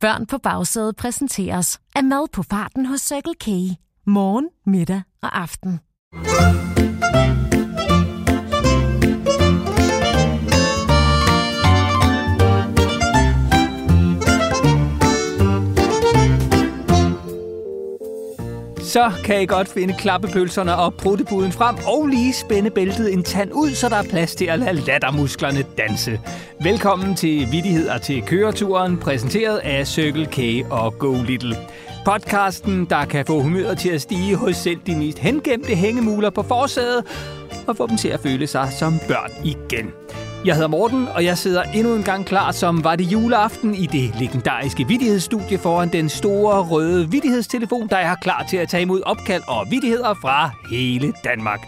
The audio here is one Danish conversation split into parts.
Børn på bagsædet præsenteres af mad på farten hos Circle K. Morgen, middag og aften. Så kan I godt finde klappepølserne og pruttebuden frem og lige spænde bæltet en tand ud, så der er plads til at lade lattermusklerne danse. Velkommen til Vittigheder til køreturen, præsenteret af Circle K og Go Little. Podcasten, der kan få humøret til at stige hos selv de mest hengemte hængemuler på forsædet og få dem til at føle sig som børn igen. Jeg hedder Morten, og jeg sidder endnu en gang klar, som var det juleaften i det legendariske vidtighedsstudie foran den store røde vidtighedstelefon, der er klar til at tage imod opkald og vidtigheder fra hele Danmark.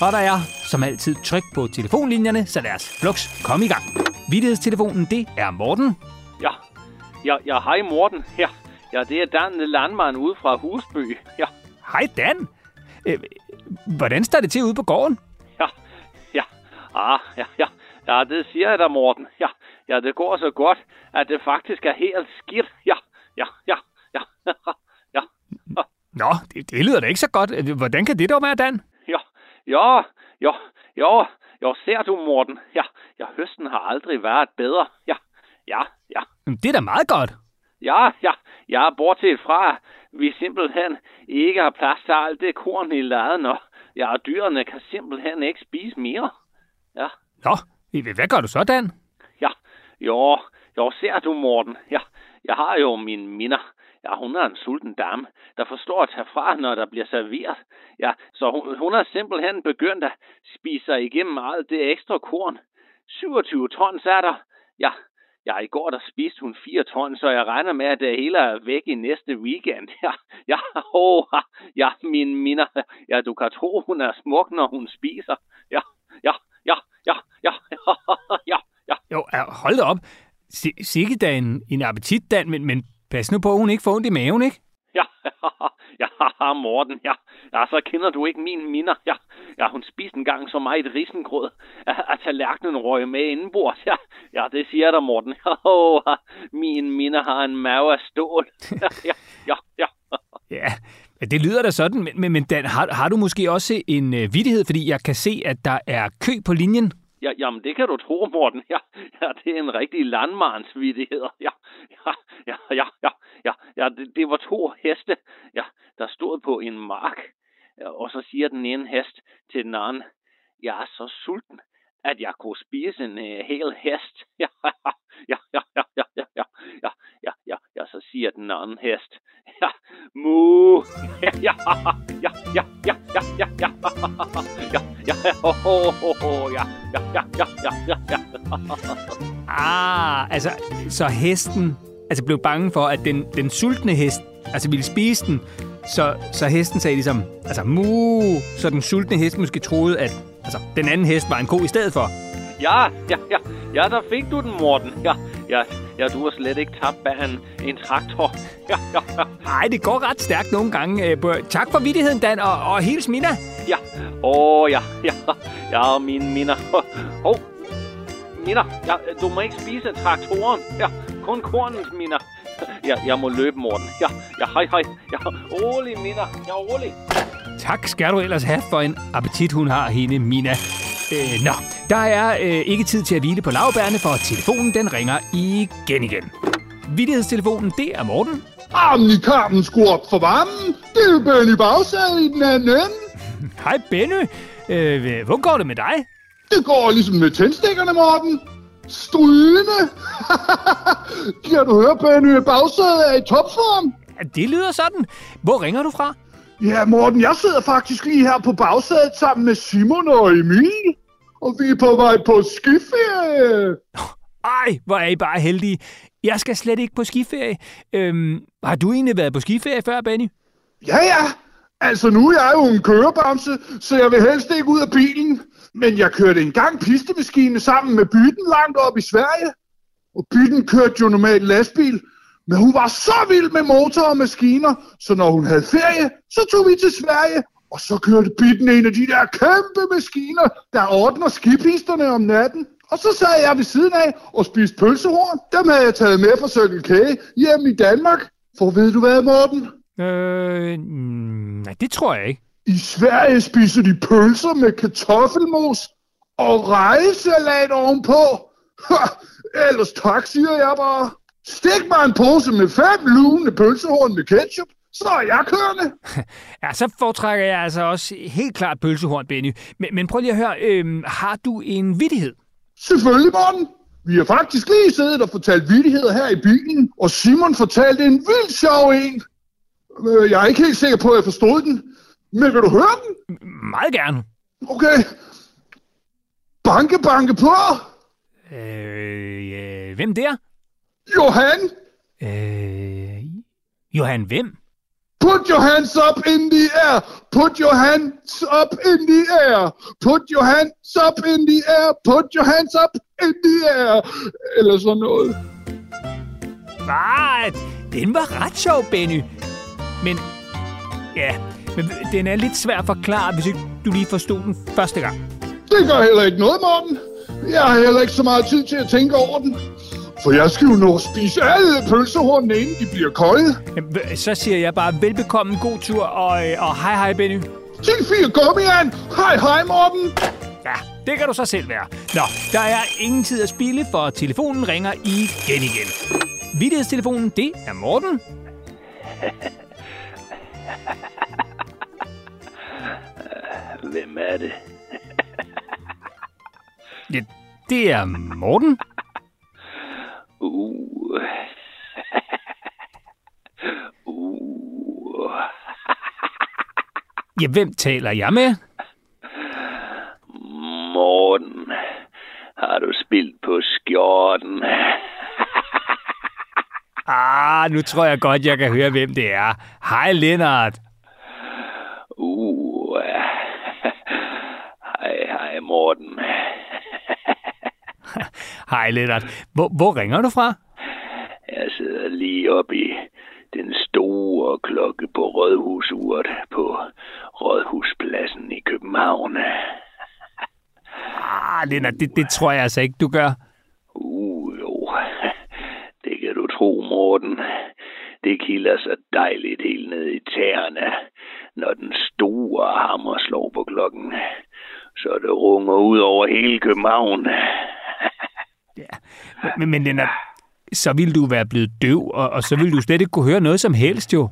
Og der er, som altid, tryk på telefonlinjerne, så lad os flux komme i gang. Vittighedstelefonen, det er Morten. Ja, ja, ja hej Morten. Ja, ja, det er Dan Landmand ude fra Husby. Ja, Hej Dan. Øh, hvordan står det til ude på gården? ja, ja. Ah, ja, ja. Ja, det siger jeg da, Morten. Ja, ja, det går så godt, at det faktisk er helt skidt. Ja, ja, ja, ja, ja, ja, Nå, det, det lyder da ikke så godt. Hvordan kan det dog være, Dan? ja, ja, ja, ja, ja, ser du, Morten. Ja, ja, høsten har aldrig været bedre. Ja, ja, ja. Det er da meget godt. Ja, ja, ja, bortset fra, vi simpelthen ikke har plads til alt det korn i laden, og ja, dyrene kan simpelthen ikke spise mere. Ja, Nå, hvad gør du så, Dan? ja, jo, jo, ser du, Morten. Ja, jeg har jo min minder. Ja, hun er en sulten dame, der forstår at tage fra, når der bliver serveret. Ja, så hun, hun har simpelthen begyndt at spise sig igennem alt det ekstra korn. 27 tons er der. Ja, ja, i går der spiste hun 4 tons, så jeg regner med, at det hele er væk i næste weekend. Ja, ja, oh, ja, min minder. Ja, du kan tro, hun er smuk, når hun spiser. Ja, ja, ja, ja, ja, ja, ja, ja. Jo, hold da op. Si- Sikke da en, en appetit, Dan, men, men pas nu på, at hun ikke får ondt i maven, ikke? Ja, ja, Morten, ja. Ja, så kender du ikke min minder. Ja, ja hun spiste engang så meget risengrød, at, at tallerkenen røg med indenbords. Ja, ja, det siger der, Morten. Oh, min minder har en mave af stål. Ja, ja, ja, ja. Ja, det lyder da sådan, men, men, men Dan, har, har du måske også en øh, vidighed, fordi jeg kan se, at der er kø på linjen? Ja, jamen, det kan du tro, Morten. Ja, ja det er en rigtig landmandsvidighed. Ja, ja, ja, ja, ja, ja, ja det, det var to heste, ja, der stod på en mark. Og så siger den ene hest til den anden, jeg er så sulten, at jeg kunne spise en uh, hel hest. Ja, ja, ja, ja, ja, ja, ja, ja, ja, ja, ja, så siger den anden hest, ja, mu, ja, ja, ja, ja, ja, ja, ja, ja, ja, ja, ho, ja, ja, ja, ja, ja, ja, ja. Ah, altså, så hesten altså blev bange for, at den, den sultne hest altså ville spise den, så, så hesten sagde ligesom, altså mu, så den sultne hest måske troede, at altså, den anden hest var en ko i stedet for. Ja, ja, ja, ja, der fik du den, Morten. Ja, ja, ja, du har slet ikke tabt bag en, en traktor. Ja, ja, ja, Nej, det går ret stærkt nogle gange. Øh, Tak for vittigheden, Dan, og, og hils Mina. Ja. Åh, ja, ja, ja, og mine minder. Hov, minder, ja, du må ikke spise traktoren. Ja, kun kornens minder. Ja, jeg må løbe, Morten. Ja, ja, hej, hej. Ja, rolig, minder. Ja, rolig. Tak skal du ellers have for en appetit, hun har, hende Mina. Øh, nå, der er øh, ikke tid til at hvile på lavbærne, for telefonen den ringer igen igen. Vittighedstelefonen, det er Morten. Armen i karmen skru op for varmen. Det er Benny Bagsæde i den anden ende. Hej Benny. Øh, hvor går det med dig? Det går ligesom med tændstikkerne, Morten. Strygende. kan du høre, Benny Bagsæde er i topform? Ja, Det lyder sådan. Hvor ringer du fra? Ja, Morten, jeg sidder faktisk lige her på bagsædet sammen med Simon og Emil. Og vi er på vej på skiferie. Ej, hvor er I bare heldige. Jeg skal slet ikke på skiferie. Øhm, har du egentlig været på skiferie før, Benny? Ja, ja. Altså, nu er jeg jo en kørebamse, så jeg vil helst ikke ud af bilen. Men jeg kørte engang pistemaskine sammen med Bytten langt op i Sverige. Og Bytten kørte jo normalt lastbil. Men hun var så vild med motor og maskiner, så når hun havde ferie, så tog vi til Sverige. Og så kørte Bytten en af de der kæmpe maskiner, der ordner skipisterne om natten. Og så sad jeg ved siden af og spiste pølsehorn. Dem havde jeg taget med fra Circle K hjem i Danmark. For ved du hvad, Morten? Øh, mm, nej, det tror jeg ikke. I Sverige spiser de pølser med kartoffelmos og rejesalat ovenpå. Ha, ellers tak, siger jeg bare. Stik mig en pose med fem lune pølsehorn med ketchup, så er jeg kørende. Ja, så foretrækker jeg altså også helt klart pølsehorn, Benny. Men, men prøv lige at høre, øh, har du en vittighed? Selvfølgelig, Morten. Vi har faktisk lige siddet og fortalt vittigheder her i bilen, og Simon fortalte en vildt sjov en. Øh, Jeg er ikke helt sikker på, at jeg forstod den, men vil du høre den? Meget gerne. Okay. Banke, banke på. Øh, hvem der? Johan, Øh, Johan, hvem? put your hands up in the air. Put your hands up in the air. Put your hands up in the air. Put your hands up in the air. Eller sådan noget. Ah, den var ret sjov, Benny. Men, ja, men den er lidt svær at forklare, hvis ikke du lige forstod den første gang. Det gør heller ikke noget, Morten. Jeg har heller ikke så meget tid til at tænke over den. For jeg skal jo nå at spise alle pølsehornene, inden de bliver kolde. Jamen, Så siger jeg bare velbekomme, god tur, og, øh, og hej hej, Benny. 10-4 gummian. Hej, hej, Morten. Ja, det kan du så selv være. Nå, der er ingen tid at spille, for telefonen ringer igen igen. Vittighedstelefonen, det er Morten. Hvem er det? Ja, det er Morten. Uh. uh. Ja, hvem taler jeg med? Morten, har du spildt på skjorten? Ah, nu tror jeg godt, jeg kan høre, hvem det er. Hej, Lennart. Uh. Hej, hej, Morten. Hej, Lennart. Hvor, hvor ringer du fra? Jeg sidder lige oppe i den store klokke på Rådhusuret på Rådhuspladsen i København. Ah, Lennart, det, det tror jeg altså ikke, du gør. Uh, jo. Det kan du tro, Morten. Det kilder så dejligt helt ned i tæerne, når den store hammer slår på klokken. Så det runger ud over hele København. Men, men Lennart, så ville du være blevet døv, og, og så ville du slet ikke kunne høre noget som helst, jo.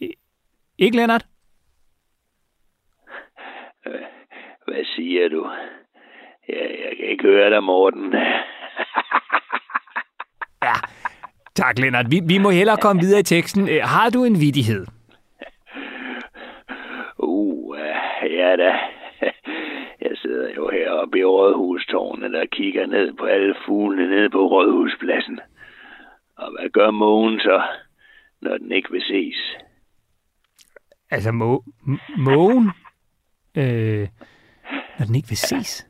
I- Ikke, Lennart? Hvad siger du? Ja, jeg kan ikke høre dig, Morten. Ja. Tak, Lennart. Vi, vi må hellere komme videre i teksten. Har du en vidighed? Uh, ja da. Heroppe i Rådhustårnet og kigger ned på alle fuglene nede på Rådhuspladsen. Og hvad gør mågen så, når den ikke vil ses? Altså, må, mågen? Øh, når den ikke vil ses?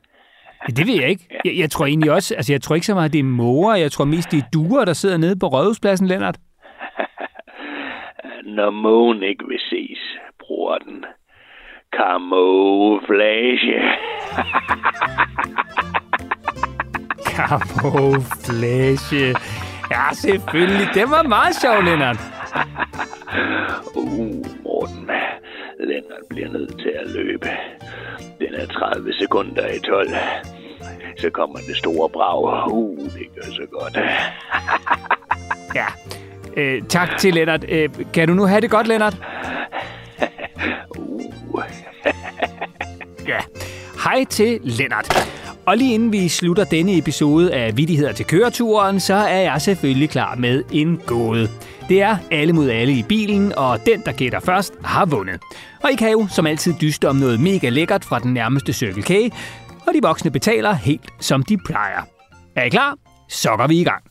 Ja, det ved jeg ikke. Jeg, jeg tror egentlig også, altså jeg tror ikke så meget, det er måger. Jeg tror mest, det er duer, der sidder nede på Rådhuspladsen, Lennart. Når mågen ikke vil ses, bruger den camouflage. Camouflage. Ja, selvfølgelig. Det var meget sjov, Lennart. Uh, Morten. Lennart bliver nødt til at løbe. Den er 30 sekunder i 12. Så kommer det store brag. Uh, det gør så godt. Ja. Øh, tak til Lennart. Øh, kan du nu have det godt, Lennart? Uh. Ja. Hej til Lennart. Og lige inden vi slutter denne episode af Vittigheder til køreturen, så er jeg selvfølgelig klar med en gåde. Det er alle mod alle i bilen, og den, der gætter først, har vundet. Og I kan jo som altid dyste om noget mega lækkert fra den nærmeste Circle K, og de voksne betaler helt som de plejer. Er I klar? Så går vi i gang.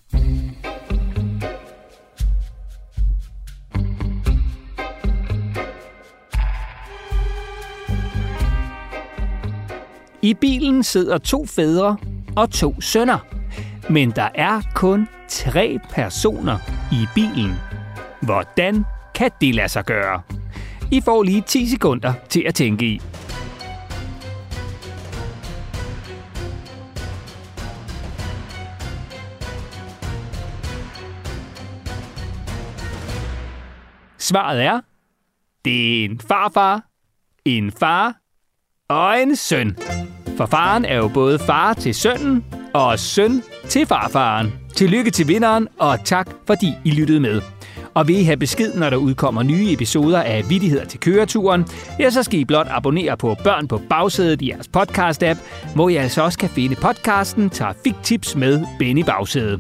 I bilen sidder to fædre og to sønner. Men der er kun tre personer i bilen. Hvordan kan det lade sig gøre? I får lige 10 sekunder til at tænke i. Svaret er, det er en farfar, en far og en søn. For faren er jo både far til sønnen og søn til farfaren. Tillykke til vinderen, og tak fordi I lyttede med. Og vil I have besked, når der udkommer nye episoder af Vittigheder til køreturen, ja, så skal I blot abonnere på Børn på bagsædet i jeres podcast-app, hvor I altså også kan finde podcasten Trafiktips med Benny Bagsæde.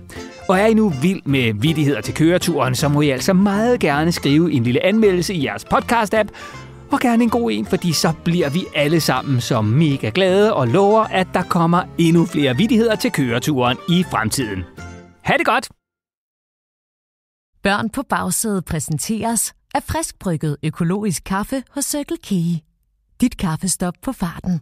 Og er I nu vild med Vittigheder til køreturen, så må I altså meget gerne skrive en lille anmeldelse i jeres podcast-app, og gerne en god en, fordi så bliver vi alle sammen så mega glade og lover, at der kommer endnu flere vittigheder til køreturen i fremtiden. Ha' det godt! Børn på bagsædet præsenteres af friskbrygget økologisk kaffe hos Circle K. Dit kaffestop på farten.